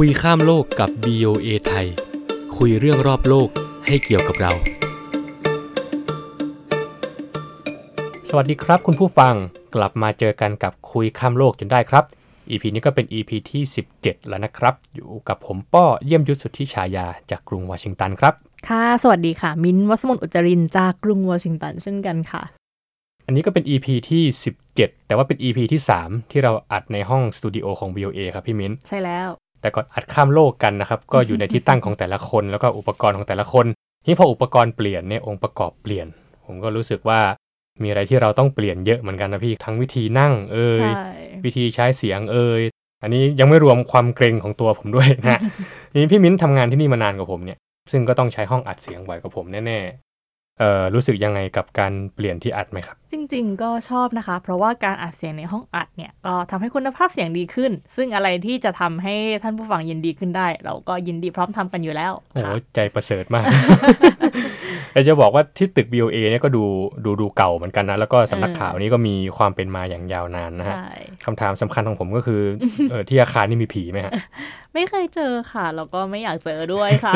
คุยข้ามโลกกับ BOA ไทย คุยเรื่องรอบโลกให้เกี่ยวกับเรา สวัสดีครับคุณผู้ฟังกลับมาเจอกันกับคุยข้ามโลกจนได้ครับ EP นี้ก็เป็น EP ที่ 17 แล้วนะครับ อยู่กับผมป้อเยี่ยมยุทธสุทธิชายาจากกรุงวอชิงตันครับ ค่ะ สวัสดีค่ะ มิ้นท์วัสมนต์อุจจารินจากกรุงวอชิงตันเช่นกันค่ะ อันนี้ก็เป็น EP ที่ 17 แต่ว่าเป็น EP ที่ 3 ที่เราอัดในห้องสตูดิโอของ VOA ครับพี่มิ้น ใช่แล้ว แต่ก่อนอัดข้ามโลกกันนะครับ ก็อยู่ในที่ตั้งของแต่ละคนแล้วก็อุปกรณ์ของแต่ละคนนี่พออุปกรณ์เปลี่ยนเนี่ยองค์ประกอบเปลี่ยน ผมก็รู้สึกว่ามีอะไรที่เราต้องเปลี่ยนเยอะเหมือนกันนะพี่ทั้งวิธีนั่งเอ่ยใช่วิธีใช้เสียงเอ่ยอันนี้ยังไม่รวมความเกรงของตัวผมด้วยนะนี่พี่มิ้นทำงานที่นี่มานานกว่าผมเนี่ยซึ่งก็ต้องใช้ห้องอัดเสียงบ่อยกว่าผมแน่ๆเอ่อ รู้สึกยังไงกับการเปลี่ยนที่อัดไหมครับ จริง ๆ ก็ชอบนะคะ เพราะว่าการอัดเสียงในห้องอัดเนี่ยก็ทำให้คุณภาพเสียงดีขึ้น ซึ่งอะไรที่จะทำให้ท่านผู้ฟังยินดีขึ้นได้ เราก็ยินดีพร้อมทำกันอยู่แล้วโอ้โหค่ะใจประเสริฐมากแต่จะบอกว่าที่ตึก BOA เนี่ยก็ดูดูดูเก่าเหมือนกันนะ แล้วก็สำนักข่าวนี้ก็มีความเป็นมาอย่างยาวนานนะฮะใช่คำถามสำคัญของผมก็คือเออที่อาคารนี่มีผีไหมฮะ ไม่เคยเจอค่ะ แล้วก็ไม่อยากเจอด้วยค่ะ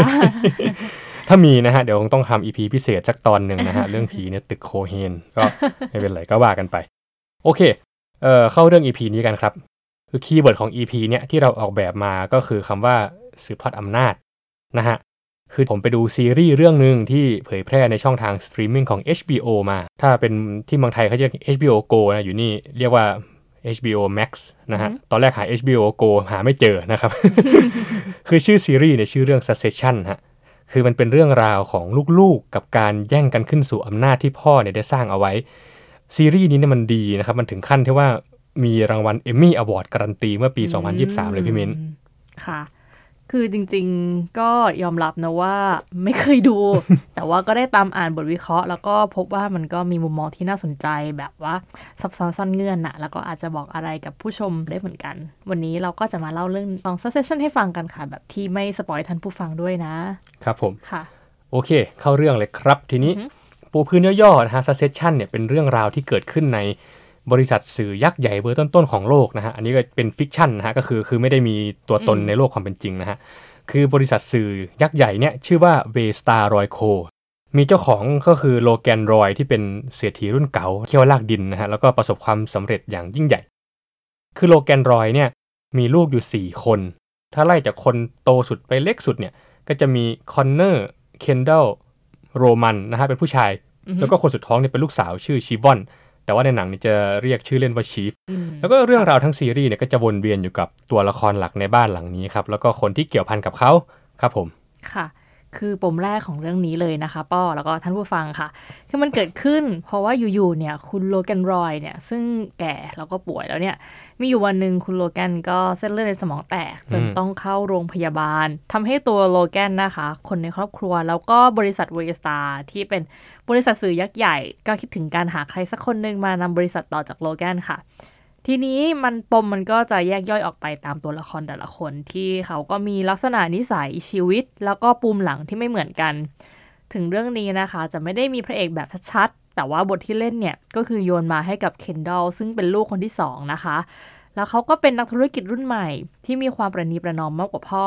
ถ้ามีนะฮะ เดี๋ยวคงต้องทำ EP พิเศษสักตอนหนึ่งนะฮะ เรื่องผีเนี่ยตึกโคเฮน ก็ไม่เป็นไรก็ว่ากันไป โอเค เอ่อเข้าเรื่อง EP นี้กันครับ คือ keyword ของ EP เนี่ยที่เราออกแบบมาก็คือคำว่าสืบทอดอำนาจนะฮะคือผมไปดูซีรีส์เรื่องหนึ่งที่เผยแพร่ในช่องทางสตรีมมิ่งของ HBO มา ถ้าเป็นที่เมืองไทยเขาเรียก HBO Go นะอยู่นี่เรียกว่า HBO Max นะฮะอือฮึตอนแรกหา HBO Go หาไม่เจอนะครับ คือชื่อซีรีส์เนี่ยชื่อเรื่อง Succession ฮะ คือมันเป็นเรื่องราวของลูกๆ กับการแย่งกันขึ้นสู่อำนาจที่พ่อเนี่ยได้สร้างเอาไว้ ซีรีส์นี้เนี่ยมันดีนะครับ มันถึงขั้นที่ว่ามีรางวัลเอมมี่อวอร์ดการันตีเมื่อปี 2023 เลยพี่มิ้นอืค่ะ คือจริงๆก็ยอมรับนะว่าไม่เคยดู แต่ว่าก็ได้ตามอ่านบทวิเคราะห์ แล้วก็พบว่ามันก็มีมุมมองที่น่าสนใจแบบว่าซับซ้อนซ่อนเงื่อนน่ะแล้วก็อาจจะบอกอะไรกับผู้ชมได้เหมือนกัน วันนี้เราก็จะมาเล่าเรื่องของ succession ให้ฟังกันค่ะ แบบที่ไม่ spoil ท่านผู้ฟังด้วยนะ ครับผมค่ะ โอเค เข้าเรื่องเลยครับทีนี้อือฮึปูพื้นย่อๆนะฮะ Succession เนี่ยเป็นเรื่องราวที่เกิดขึ้นใน บริษัทสื่อยักษ์ใหญ่เบอร์ต้นๆของโลกนะฮะ อันนี้ก็เป็น fiction นะฮะ ก็คือคือไม่ได้มีตัวตนในโลกความเป็นจริงนะฮะ คือบริษัทสื่อยักษ์ใหญ่เนี่ยชื่อว่า v a s t a r Roy Co มีเจ้าของก็คือโลแกนรอยที่เป็นเศรษฐีรุ่นเก่าเขี้ยวลากดินนะฮะ แล้วก็ประสบความสำเร็จอย่างยิ่งใหญ่ คือโลแกนรอยเนี่ยมีลูกอยู่ 4 คน ถ้าไล่จากคนโตสุดไปเล็กสุดเนี่ย ก็จะมีคอนเนอร์ เคนเดล โรมันนะฮะ เป็นผู้ชายอือฮึแล้วก็คนสุดท้องเนี่ยเป็นลูกสาวชื่อชีวอน แต่ว่าในหนังเนี่ยจะเรียกชื่อเล่นว่าชิฟอืมแล้วก็เรื่องราวทั้งซีรีส์เนี่ยก็จะวนเวียนอยู่กับตัวละครหลักในบ้านหลังนี้ครับแล้วก็คนที่เกี่ยวพันกับเขาครับผมค่ะ คือปมแรกของเรื่องนี้เลยนะคะป้อแล้วก็ท่านผู้ฟังค่ะคือมันเกิดขึ้น เพราะว่าอยู่ๆเนี่ยคุณโลแกนรอยเนี่ยซึ่งแก่แล้วก็ป่วยแล้วเนี่ยมีอยู่วันหนึ่งคุณโลแกนก็เส้นเลือดในสมองแตก จนอืมต้องเข้าโรงพยาบาลทำให้ตัวโลแกนนะคะ คนในครอบครัว แล้วก็บริษัทเวสตาที่เป็นบริษัทสื่อยักษ์ใหญ่ ก็คิดถึงการหาใครสักคนหนึ่งมานำบริษัทต่อจากโลแกนค่ะ ทีนี้มันปมมันก็จะแยกย่อยออกไปตามตัวละครแต่ละคนที่เขาก็มีลักษณะนิสัยชีวิต แล้วก็ปูมหลังที่ไม่เหมือนกัน ถึงเรื่องนี้นะคะ จะไม่ได้มีพระเอกแบบชัดๆ แต่ว่าบทที่เล่นเนี่ย ก็คือโยนมาให้กับเคนดอลซึ่งเป็นลูกคนที่สองนะคะ แล้วเขาก็เป็นนักธุรกิจรุ่นใหม่ที่มีความประนีประนอมมากกว่าพ่อ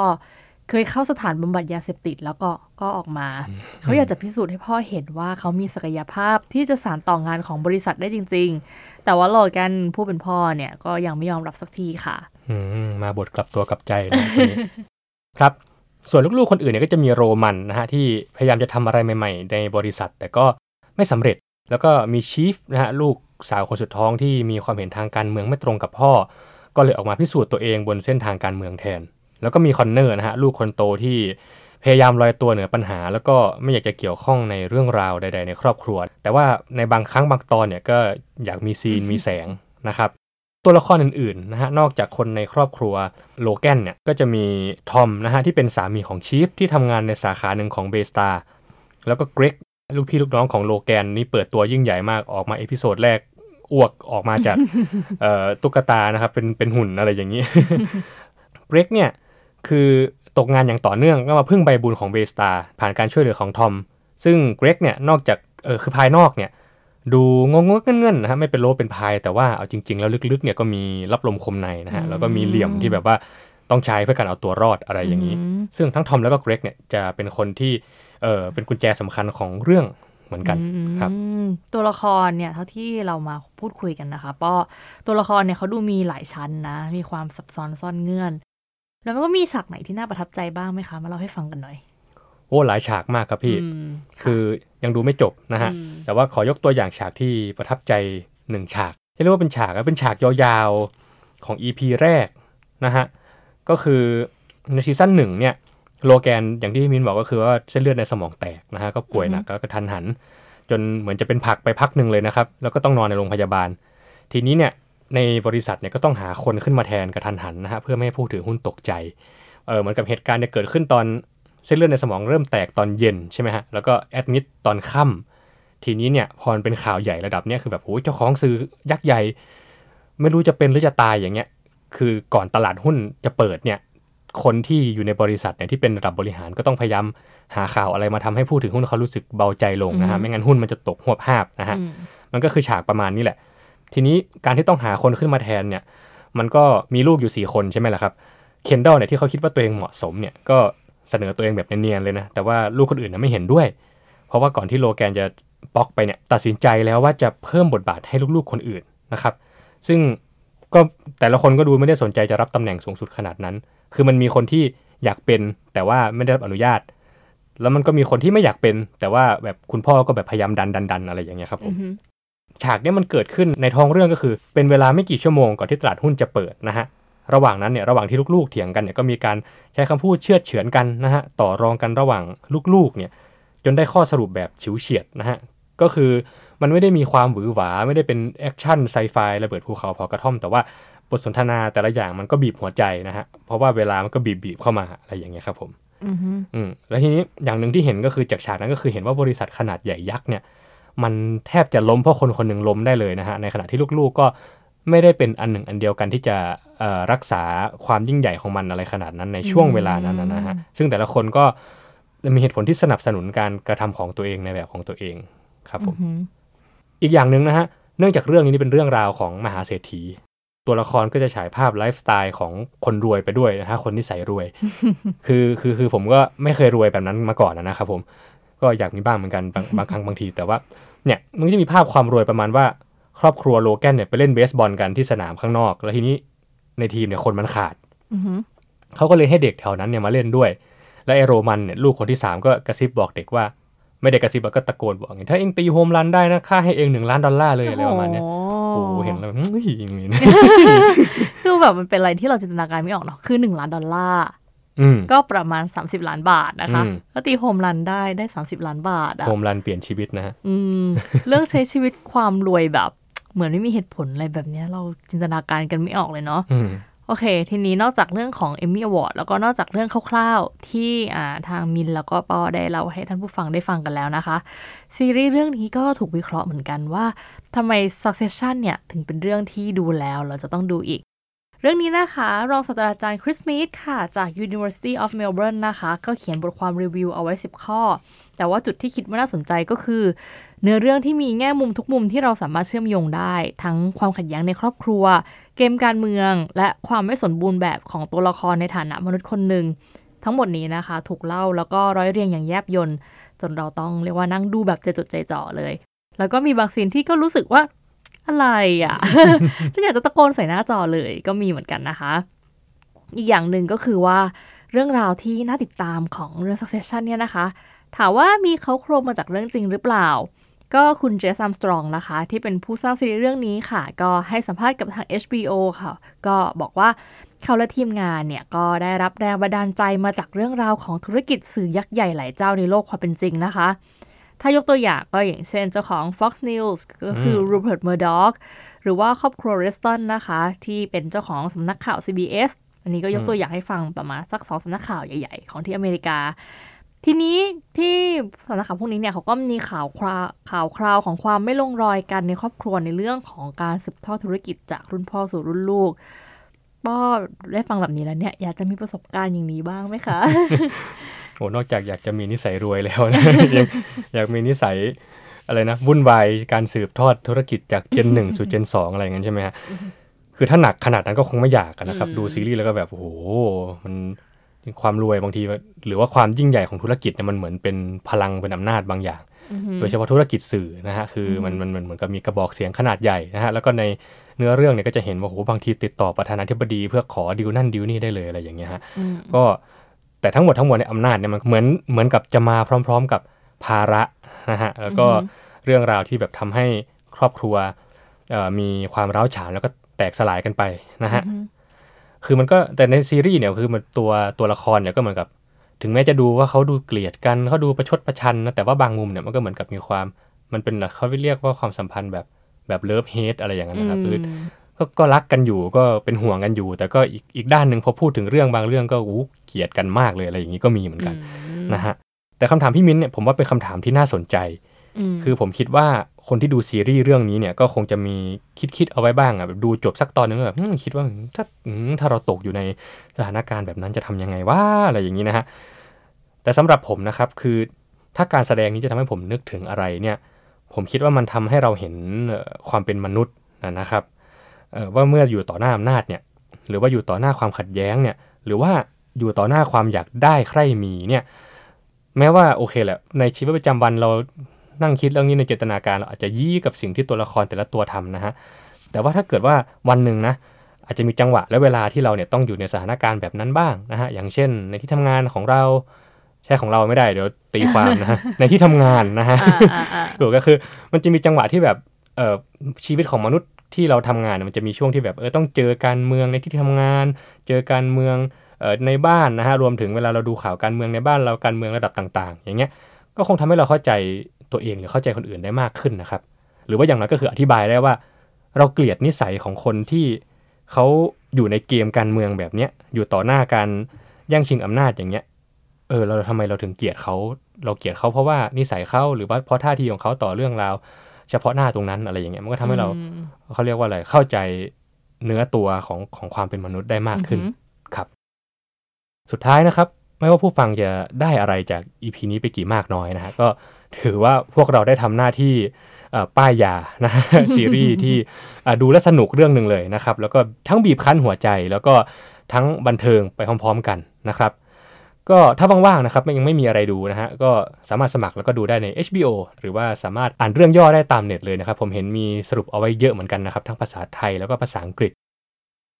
เคยเข้าสถานบำบัดยาเสพติดแล้วก็ก็ออกมา เขาอยากจะพิสูจน์ให้พ่อเห็นว่าเขามีศักยภาพที่จะสานต่องานของบริษัทได้จริง ๆ แต่ว่าโลแกนผู้เป็นพ่อเนี่ยก็ยังไม่ยอมรับสักทีค่ะอืมมาบทกลับตัวกลับใจนะคนนี้ครับส่วนลูกๆคนอื่นเนี่ยก็จะมีโรมันนะฮะที่พยายามจะทำอะไรใหม่ๆ ในบริษัท แต่ก็ไม่สำเร็จแล้วก็มีชิฟนะฮะลูกสาวคนสุดท้องที่มีความเห็นทางการเมืองไม่ตรงกับพ่อ ก็เลยออกมาพิสูจน์ตัวเองบนเส้นทางการเมืองแทน แล้วก็มีคอนเนอร์นะฮะลูกคนโตที่พยายามลอยตัวเหนือปัญหา แล้วก็ไม่อยากจะเกี่ยวข้องในเรื่องราวใด ๆ ในครอบครัว แต่ว่าในบางครั้งบางตอนเนี่ยก็อยากมี scene มีแสงนะครับ ตัวละครอื่นๆนะฮะนอกจากคนในครอบครัวโลแกนเนี่ยก็จะมีทอมนะฮะที่เป็นสามีของชิฟที่ทำงานในสาขาหนึ่งของเบสตาแล้วก็เกรกลูกพี่ลูกน้องของโลแกนนี่เปิดตัวยิ่งใหญ่มากออกมา episode แรกอ้วกออกมาจากเอ่อตุ๊กตานะครับเป็นเป็นหุ่นอะไรอย่างนี้เกรกเนี่ย คือตกงานอย่างต่อเนื่องก็มาพึ่งใบบุญของเบสตาผ่านการช่วยเหลือของทอม ซึ่งเกรกเนี่ยนอกจากเออคือภายนอกเนี่ยดูงงๆเงิ่นๆนะฮะไม่เป็นโล้เป็นพายแต่ว่าเอาจริง ๆ แล้วลึกๆเนี่ยก็มีลับลมคมในนะฮะแล้วก็มีเหลี่ยมที่แบบว่าต้องใช้เพื่อการเอาตัวรอดอะไรอย่างนี้ ซึ่งทั้งทอมแล้วก็เกรกเนี่ยจะเป็นคนที่เออเป็นกุญแจสำคัญของเรื่องเหมือนกันครับตัวละครเนี่ยเท่าที่เรามาพูดคุยกันนะคะก็ตัวละครเนี่ยเขาดูมีหลายชั้นนะ มีความซับซ้อนซ่อนเงื่อน แล้วมันก็มีฉากไหนที่น่าประทับใจบ้างไหมคะ มาเล่าให้ฟังกันหน่อย โอ้หลายฉากมากครับพี่อืมะคือยังดูไม่จบนะฮะอืมแต่ว่าขอยกตัวอย่างฉากที่ประทับใจหนึ่งฉากที่เรียกว่าเป็นฉากนะเป็นฉากยาวๆของ EP แรกนะฮะ ก็คือในซีซั่นหนึ่งเนี่ยโลแกนอย่างที่มินบอกก็คือว่าเส้นเลือดในสมองแตกนะฮะ ก็ป่วยหนักแล้วก็ทันหัน จนเหมือนจะเป็นผักไปพักหนึ่งเลยนะครับ แล้วก็ต้องนอนในโรงพยาบาล ทีนี้เนี่ย ในบริษัทเนี่ยก็ต้องหาคนขึ้นมาแทนกระทันหันนะฮะเพื่อไม่ให้ผู้ถือหุ้นตกใจเออเหมือนกับเหตุการณ์เนี่ยเกิดขึ้นตอนเส้นเลือดในสมองเริ่มแตกตอนเย็นใช่ไหมฮะแล้วก็แอดมิดตอนค่ำทีนี้เนี่ยพอมันเป็นข่าวใหญ่ระดับเนี้ยคือแบบโอ้ยเจ้าของซื้อยักษ์ใหญ่ ไม่รู้จะเป็นหรือจะตายอย่างเงี้ยคือก่อนตลาดหุ้นจะเปิดเนี่ยคนที่อยู่ในบริษัทเนี่ยที่เป็นระดับบริหารก็ต้องพยายามหาข่าวอะไรมาทำให้ผู้ถือหุ้นเขารู้สึกเบาใจลงนะฮะไม่งั้นหุ้นมันจะตกหวบหาบนะฮะอืมมันก็คือฉากประมาณนี้แหละ ทีนี้การที่ต้องหาคนขึ้นมาแทนเนี่ยมันก็มีลูกอยู่ 4 คนใช่ไหมล่ะครับเคนดอลเนี่ยที่เขาคิดว่าตัวเองเหมาะสมเนี่ยก็เสนอตัวเองแบบเนียนๆเลยนะ แต่ว่าลูกคนอื่นนะไม่เห็นด้วย เพราะว่าก่อนที่โลแกนจะบล็อกไปเนี่ยตัดสินใจแล้วว่าจะเพิ่มบทบาทให้ลูกๆคนอื่นนะครับ ซึ่งก็แต่ละคนก็ดูไม่ได้สนใจจะรับตำแหน่งสูงสุดขนาดนั้น คือมันมีคนที่อยากเป็นแต่ว่าไม่ได้รับอนุญาต แล้วมันก็มีคนที่ไม่อยากเป็น แต่ว่าแบบคุณพ่อก็แบบพยายามดันดันดันอะไรอย่างเงี้ยครับผม ฉากเนี้ยมันเกิดขึ้นในท้องเรื่องก็คือ เป็นเวลาไม่กี่ชั่วโมงก่อนที่ตลาดหุ้นจะเปิดนะฮะระหว่างนั้นเนี่ยระหว่างที่ลูกๆเถียงกันเนี่ยก็มีการใช้คำพูดเชือดเฉือนกันนะฮะต่อรองกันระหว่างลูกๆเนี่ยจนได้ข้อสรุปแบบฉิวเฉียดนะฮะก็คือมันไม่ได้มีความหวือหวาไม่ได้เป็น action sci-fi ระเบิดภูเขาเผากระท่อม แต่ว่าบทสนทนาแต่ละอย่างมันก็บีบหัวใจนะฮะเพราะว่าเวลามันก็บีบบีบๆเข้ามาอะไรอย่างเงี้ยครับผมอือฮึอืมแล้วทีนี้อย่างหนึ่งที่เห็นก็คือจากฉากนั้นก็คือเห็นว่าบริษัทขนาดใหญ่ยักษ์เนี่ย มันแทบจะล้มเพราะคนคนหนึ่งล้มได้เลยนะฮะในขณะที่ลูกๆก็ไม่ได้เป็นอันหนึ่งอันเดียวกันที่จะเอ่อรักษาความยิ่งใหญ่ของมันอะไรขนาดนั้นในช่วงเวลานั้นนะนะฮะซึ่งแต่ละคนก็มีเหตุผลที่สนับสนุนการกระทำของตัวเองในแบบของตัวเองครับผมอือฮึอีกอย่างหนึ่งนะฮะเนื่องจากเรื่องนี้เป็นเรื่องราวของมหาเศรษฐี ตัวละครก็จะฉายภาพไลฟ์สไตล์ของคนรวยไปด้วยนะฮะคนที่ใส่รวย คือคือคือผมก็ไม่เคยรวยแบบนั้นมาก่อนนะครับผม ก็อยากมีบ้างเหมือนกันบางบางครั้งบางที แต่ว่าเนี่ยมันก็จะมีภาพความรวยประมาณว่า ครอบครัวโลแกนเนี่ยไปเล่นเบสบอลกันที่สนามข้างนอก แล้วทีนี้ในทีมเนี่ยคนมันขาดอือฮึเขาก็เลยให้เด็กแถวนั้นเนี่ยมาเล่นด้วย แล้วไอ้โรมันเนี่ยลูกคนที่3ก็กระซิบบอกเด็กว่า ไม่ได้กระซิบอะก็ตะโกนบอกอย่างนี้ถ้าเอ็งตีโฮมรันได้นะข้าให้เอ็งหนึ่งล้านดอลลาร์เลยอะไรประมาณเนี้ยโอ้โอ้โหเห็นแล้วเฮ้ยอย่างนี้นะคือแบบมันเป็นอะไรที่เราจินตนาการไม่ออกเนาะคือหนึ่งล้านดอลลาร์อืม ก็ประมาณ 30 ล้านบาทนะคะอืมแล้วตีโฮมรันได้ได้ 30 ล้านบาทอะโฮมรันเปลี่ยนชีวิตนะฮะอืมเรื่องใช้ชีวิตความรวยแบบ เหมือนไม่มีเหตุผลอะไรแบบเนี้ยเราจินตนาการกันไม่ออกเลยเนาะอืมโอเค ทีนี้นอกจากเรื่องของ Emmy Award แล้วก็นอกจากเรื่องคร่าวๆ ที่อ่าทางมินแล้วก็ปอได้เล่าให้ท่านผู้ฟังได้ฟังกันแล้วนะคะ ซีรีส์เรื่องนี้ก็ถูกวิเคราะห์เหมือนกันว่าทำไม Succession เนี่ย ถึงเป็นเรื่องที่ดูแล้วเราจะต้องดูอีก เรื่องนี้นะคะ รองศาสตราจารย์คริสมีดค่ะ จาก University of Melbourne นะคะ ก็เขียนบทความรีวิวเอาไว้ 10 ข้อ แต่ว่าจุดที่คิดว่าน่าสนใจก็คือ เนื้อเรื่องที่มีแง่มุมทุกมุมที่เราสามารถเชื่อมโยงได้ ทั้งความขัดแย้งในครอบครัว เกมการเมือง และความไม่สมบูรณ์แบบของตัวละครในฐานะมนุษย์คนหนึ่งทั้งหมดนี้นะคะ ถูกเล่าแล้วก็ร้อยเรียงอย่างแยบยลจนเราต้องเรียกว่านั่งดูแบบใจจดใจจ่อเลย แล้วก็มีบางซีนที่ก็รู้สึกว่า อะไรอะฉันอยากจะตะโกนใส่หน้าจอเลยก็มีเหมือนกันนะคะ อีกอย่างหนึ่งก็คือว่าเรื่องราวที่น่าติดตามของเรื่อง Succession เนี่ยนะคะ ถามว่ามีเขาโครงมาจากเรื่องจริงหรือเปล่า ก็คุณเจสซัมสตรองนะคะ ที่เป็นผู้สร้างซีรีส์เรื่องนี้ค่ะ ก็ให้สัมภาษณ์กับทาง HBO ค่ะ ก็บอกว่าเขาและทีมงานเนี่ยก็ได้รับแรงบันดาลใจมาจากเรื่องราวของธุรกิจสื่อยักษ์ใหญ่หลายเจ้าในโลกความเป็นจริงนะคะ ถ้ายกตัวอย่างก็อย่างเช่นเจ้าของ Fox News ก็คืออืม Rupert Murdoch หรือว่าครอบครัว Reston นะคะ ที่เป็นเจ้าของสำนักข่าว CBS อันนี้ก็ยกตัวอย่างให้ฟังประมาณสักสองสำนักข่าวใหญ่ๆ ของที่อเมริกา ทีนี้ที่สำนักข่าวพวกนี้เนี่ยเขาก็มีข่าวคราวข่าวคราวของความไม่ลงรอยกันในครอบครัวในเรื่องของการสืบทอดธุรกิจจากรุ่นพ่อสู่รุ่นลูกป้อได้ฟังแบบนี้แล้วเนี่ยอยากจะมีประสบการณ์อย่างนี้บ้างไหมคะ โอ้นอกจากอยากจะมีนิสัยรวยแล้วนะยังอยากมีนิสัยอะไรนะวุ่นวายการสืบทอดธุรกิจจากเจนหนึ่งสู่เจนสองอะไรอย่างนั้นใช่ไหมฮะคือคือถ้าหนักขนาดนั้นก็คงไม่อยากอะนะครับอืมดูซีรีส์แล้วก็แบบโอ้โหมันความรวยบางที หรือว่าความยิ่งใหญ่ของธุรกิจเนี่ยมันเหมือนเป็นพลังเป็นอำนาจบางอย่างอือหือโดยเฉพาะธุรกิจสื่อนะฮะคือมันมันมันเหมือนกับมีกระบอกเสียงขนาดใหญ่นะฮะแล้วก็ในเนื้อเรื่องเนี่ยก็จะเห็นว่าโหบางทีติดต่อประธานาธิบดี เพื่อขอดิวนั่นดิวนี่ได้เลยอะไรอย่างเงี้ยฮะอืมก็ แต่ทั้งหมดทั้งมวลในยอำนาจเนี่ยมันเหมือนเหมือนกับจะมาพร้อม ๆ กับภาระนะฮะแล้วก็เรื่องราวที่แบบทำให้ครอบครัวเอ่อมีความร้าวฉานแล้วก็แตกสลายกันไปนะฮะอือหือคือมันก็แต่ในซีรีส์เนี่ยคือมันตัวตัวละครเนี่ยก็เหมือนกับ ถึงแม้จะดูว่าเขาดูเกลียดกันเขาดูประชดประชันนะแต่ว่าบางมุมเนี่ยมันก็เหมือนกับมีความมันเป็นเขาเรียกว่าความสัมพันธ์แบบแบบ love hate อะไรอย่างนั้นนะครับคือ ก็ก็รักกันอยู่ก็เป็นห่วงกันอยู่ แต่ก็อีกอีกด้านหนึ่งพอพูดถึงเรื่องบางเรื่องก็อู้เกลียดกันมากเลยอะไรอย่างนี้ก็มีเหมือนกันอืมนะฮะแต่คำถามพี่มิ้นเนี่ยผมว่าเป็นคำถามที่น่าสนใจมคือผมคิดว่าคนที่ดูซีรีส์เรื่องนี้เนี่ยก็คงจะมีคิดคิดเอาไว้บ้างอะแบบดูจบสักตอนนึงแล้วแบบอืมคิดว่าถ้าอืมถ้าเราตกอยู่ในสถานการณ์แบบนั้นจะทำยังไงว่าอะไรอย่างนี้นะฮะแต่สำหรับผมนะครับคือถ้าการแสดงนี้จะทำให้ผมนึกถึงอะไรเนี่ย ผมคิดว่ามันทำให้เราเห็นเอ่อความเป็นมนุษย์นะนะครับเอ่อ ว่าเมื่ออยู่ต่อหน้าอำนาจเนี่ยหรือว่าอยู่ต่อหน้าความขัดแย้งเนี่ยหรือว่าอยู่ต่อหน้าความอยากได้ใคร่มีเนี่ยแม้ว่าโอเคแหละในชีวิตประจำวันเรานั่งคิดเรื่องนี้ในเจตนาการเราอาจจะยี่กับสิ่งที่ตัวละครแต่ละตัวทำนะฮะแต่ว่าถ้าเกิดว่าวันหนึ่งนะอาจจะมีจังหวะและเวลาที่เราเนี่ยต้องอยู่ในสถานการณ์แบบนั้นบ้างนะฮะอย่างเช่น ในที่ทำงานของเราใช่ของเราไม่ได้เดี๋ยวตีความนะฮะในที่ทำงานนะฮะอ่าอ่าอ่าถูกก็คือมันจะมีจังหวะที่แบบเอ่อ ชีวิตของมนุษย์ที่เราทำงานมันจะมีช่วงที่แบบเออต้องเจอการเมืองในที่ทำงาน เจอการเมืองเอ่อในบ้านนะฮะรวมถึงเวลาเราดูข่าวการเมืองในบ้านเราการเมืองระดับต่าง ๆ อย่างเงี้ยก็คงทำให้เราเข้าใจตัวเองหรือเข้าใจคนอื่นได้มากขึ้นนะครับ หรือว่าอย่างน้อยก็คืออธิบายได้ว่า เราเกลียดนิสัยของคนที่เขาอยู่ในเกมการเมืองแบบเนี้ยอยู่ต่อหน้าการแย่งชิงอำนาจอย่างเงี้ยเออเราทำไมเราถึงเกลียดเขาเราเกลียดเขาเพราะว่านิสัยเขาหรือว่าเพราะท่าทีของเขาต่อเรื่องราว เฉพาะหน้าตรงนั้นอะไรอย่างเงี้ยมันก็ทำให้เราอืมเขาเรียกว่าอะไรเข้าใจเนื้อตัวของของความเป็นมนุษย์ได้มากขึ้นอือหือครับ สุดท้ายนะครับ ไม่ว่าผู้ฟังจะได้อะไรจากอีพีนี้ไปกี่มากน้อยนะฮะก็ถือว่าพวกเราได้ทำหน้าที่เอ่อป้ายยานะซีรีส์ที่อะดูแลวสนุกเรื่องหนึ่งเลยนะครับ แล้วก็ทั้งบีบคั้นหัวใจแล้วก็ทั้งบันเทิงไปพร้อม ๆ กันนะครับ ก็ถ้าว่างๆนะครับยังไม่มีอะไรดูนะฮะก็สามารถสมัครแล้วก็ดูได้ใน HBO หรือว่าสามารถอ่านเรื่องย่อได้ตามเน็ตเลยนะครับ ผมเห็นมีสรุปเอาไว้เยอะเหมือนกันนะครับทั้งภาษาไทยแล้วก็ภาษาอังกฤษ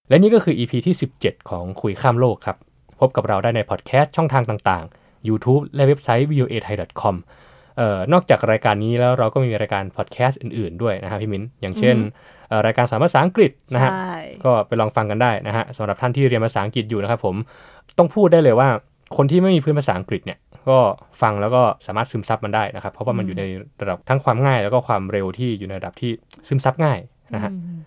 และนี่ก็คือ EP ที่ 17 ของคุยข้ามโลกครับ พบกับเราได้ในพอดแคสต์ช่องทางต่างๆ YouTube และเว็บไซต์ voa thai com เอ่อนอกจากรายการนี้แล้วเราก็มีรายการพอดแคสต์อื่นๆด้วยนะครับพี่มิ้นอย่างเช่นเอ่อรายการสามภาษาอังกฤษนะฮะใช่ก็ไปลองฟังกันได้นะฮะสำหรับท่านที่เรียนภาษาอังกฤษอยู่นะครับผมต้องพูดได้เลยว่า คนที่ไม่มีพื้นภาษาอังกฤษเนี่ยก็ฟังแล้วก็สามารถซึมซับมันได้นะครับ เพราะว่ามันอยู่ในระดับทั้งความง่าย แล้วก็ความเร็วที่อยู่ในระดับที่ซึมซับง่ายนะฮะอืม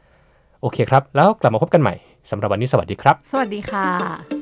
โอเคครับ แล้วกลับมาพบกันใหม่สำหรับวันนี้สวัสดีครับ สวัสดีค่ะ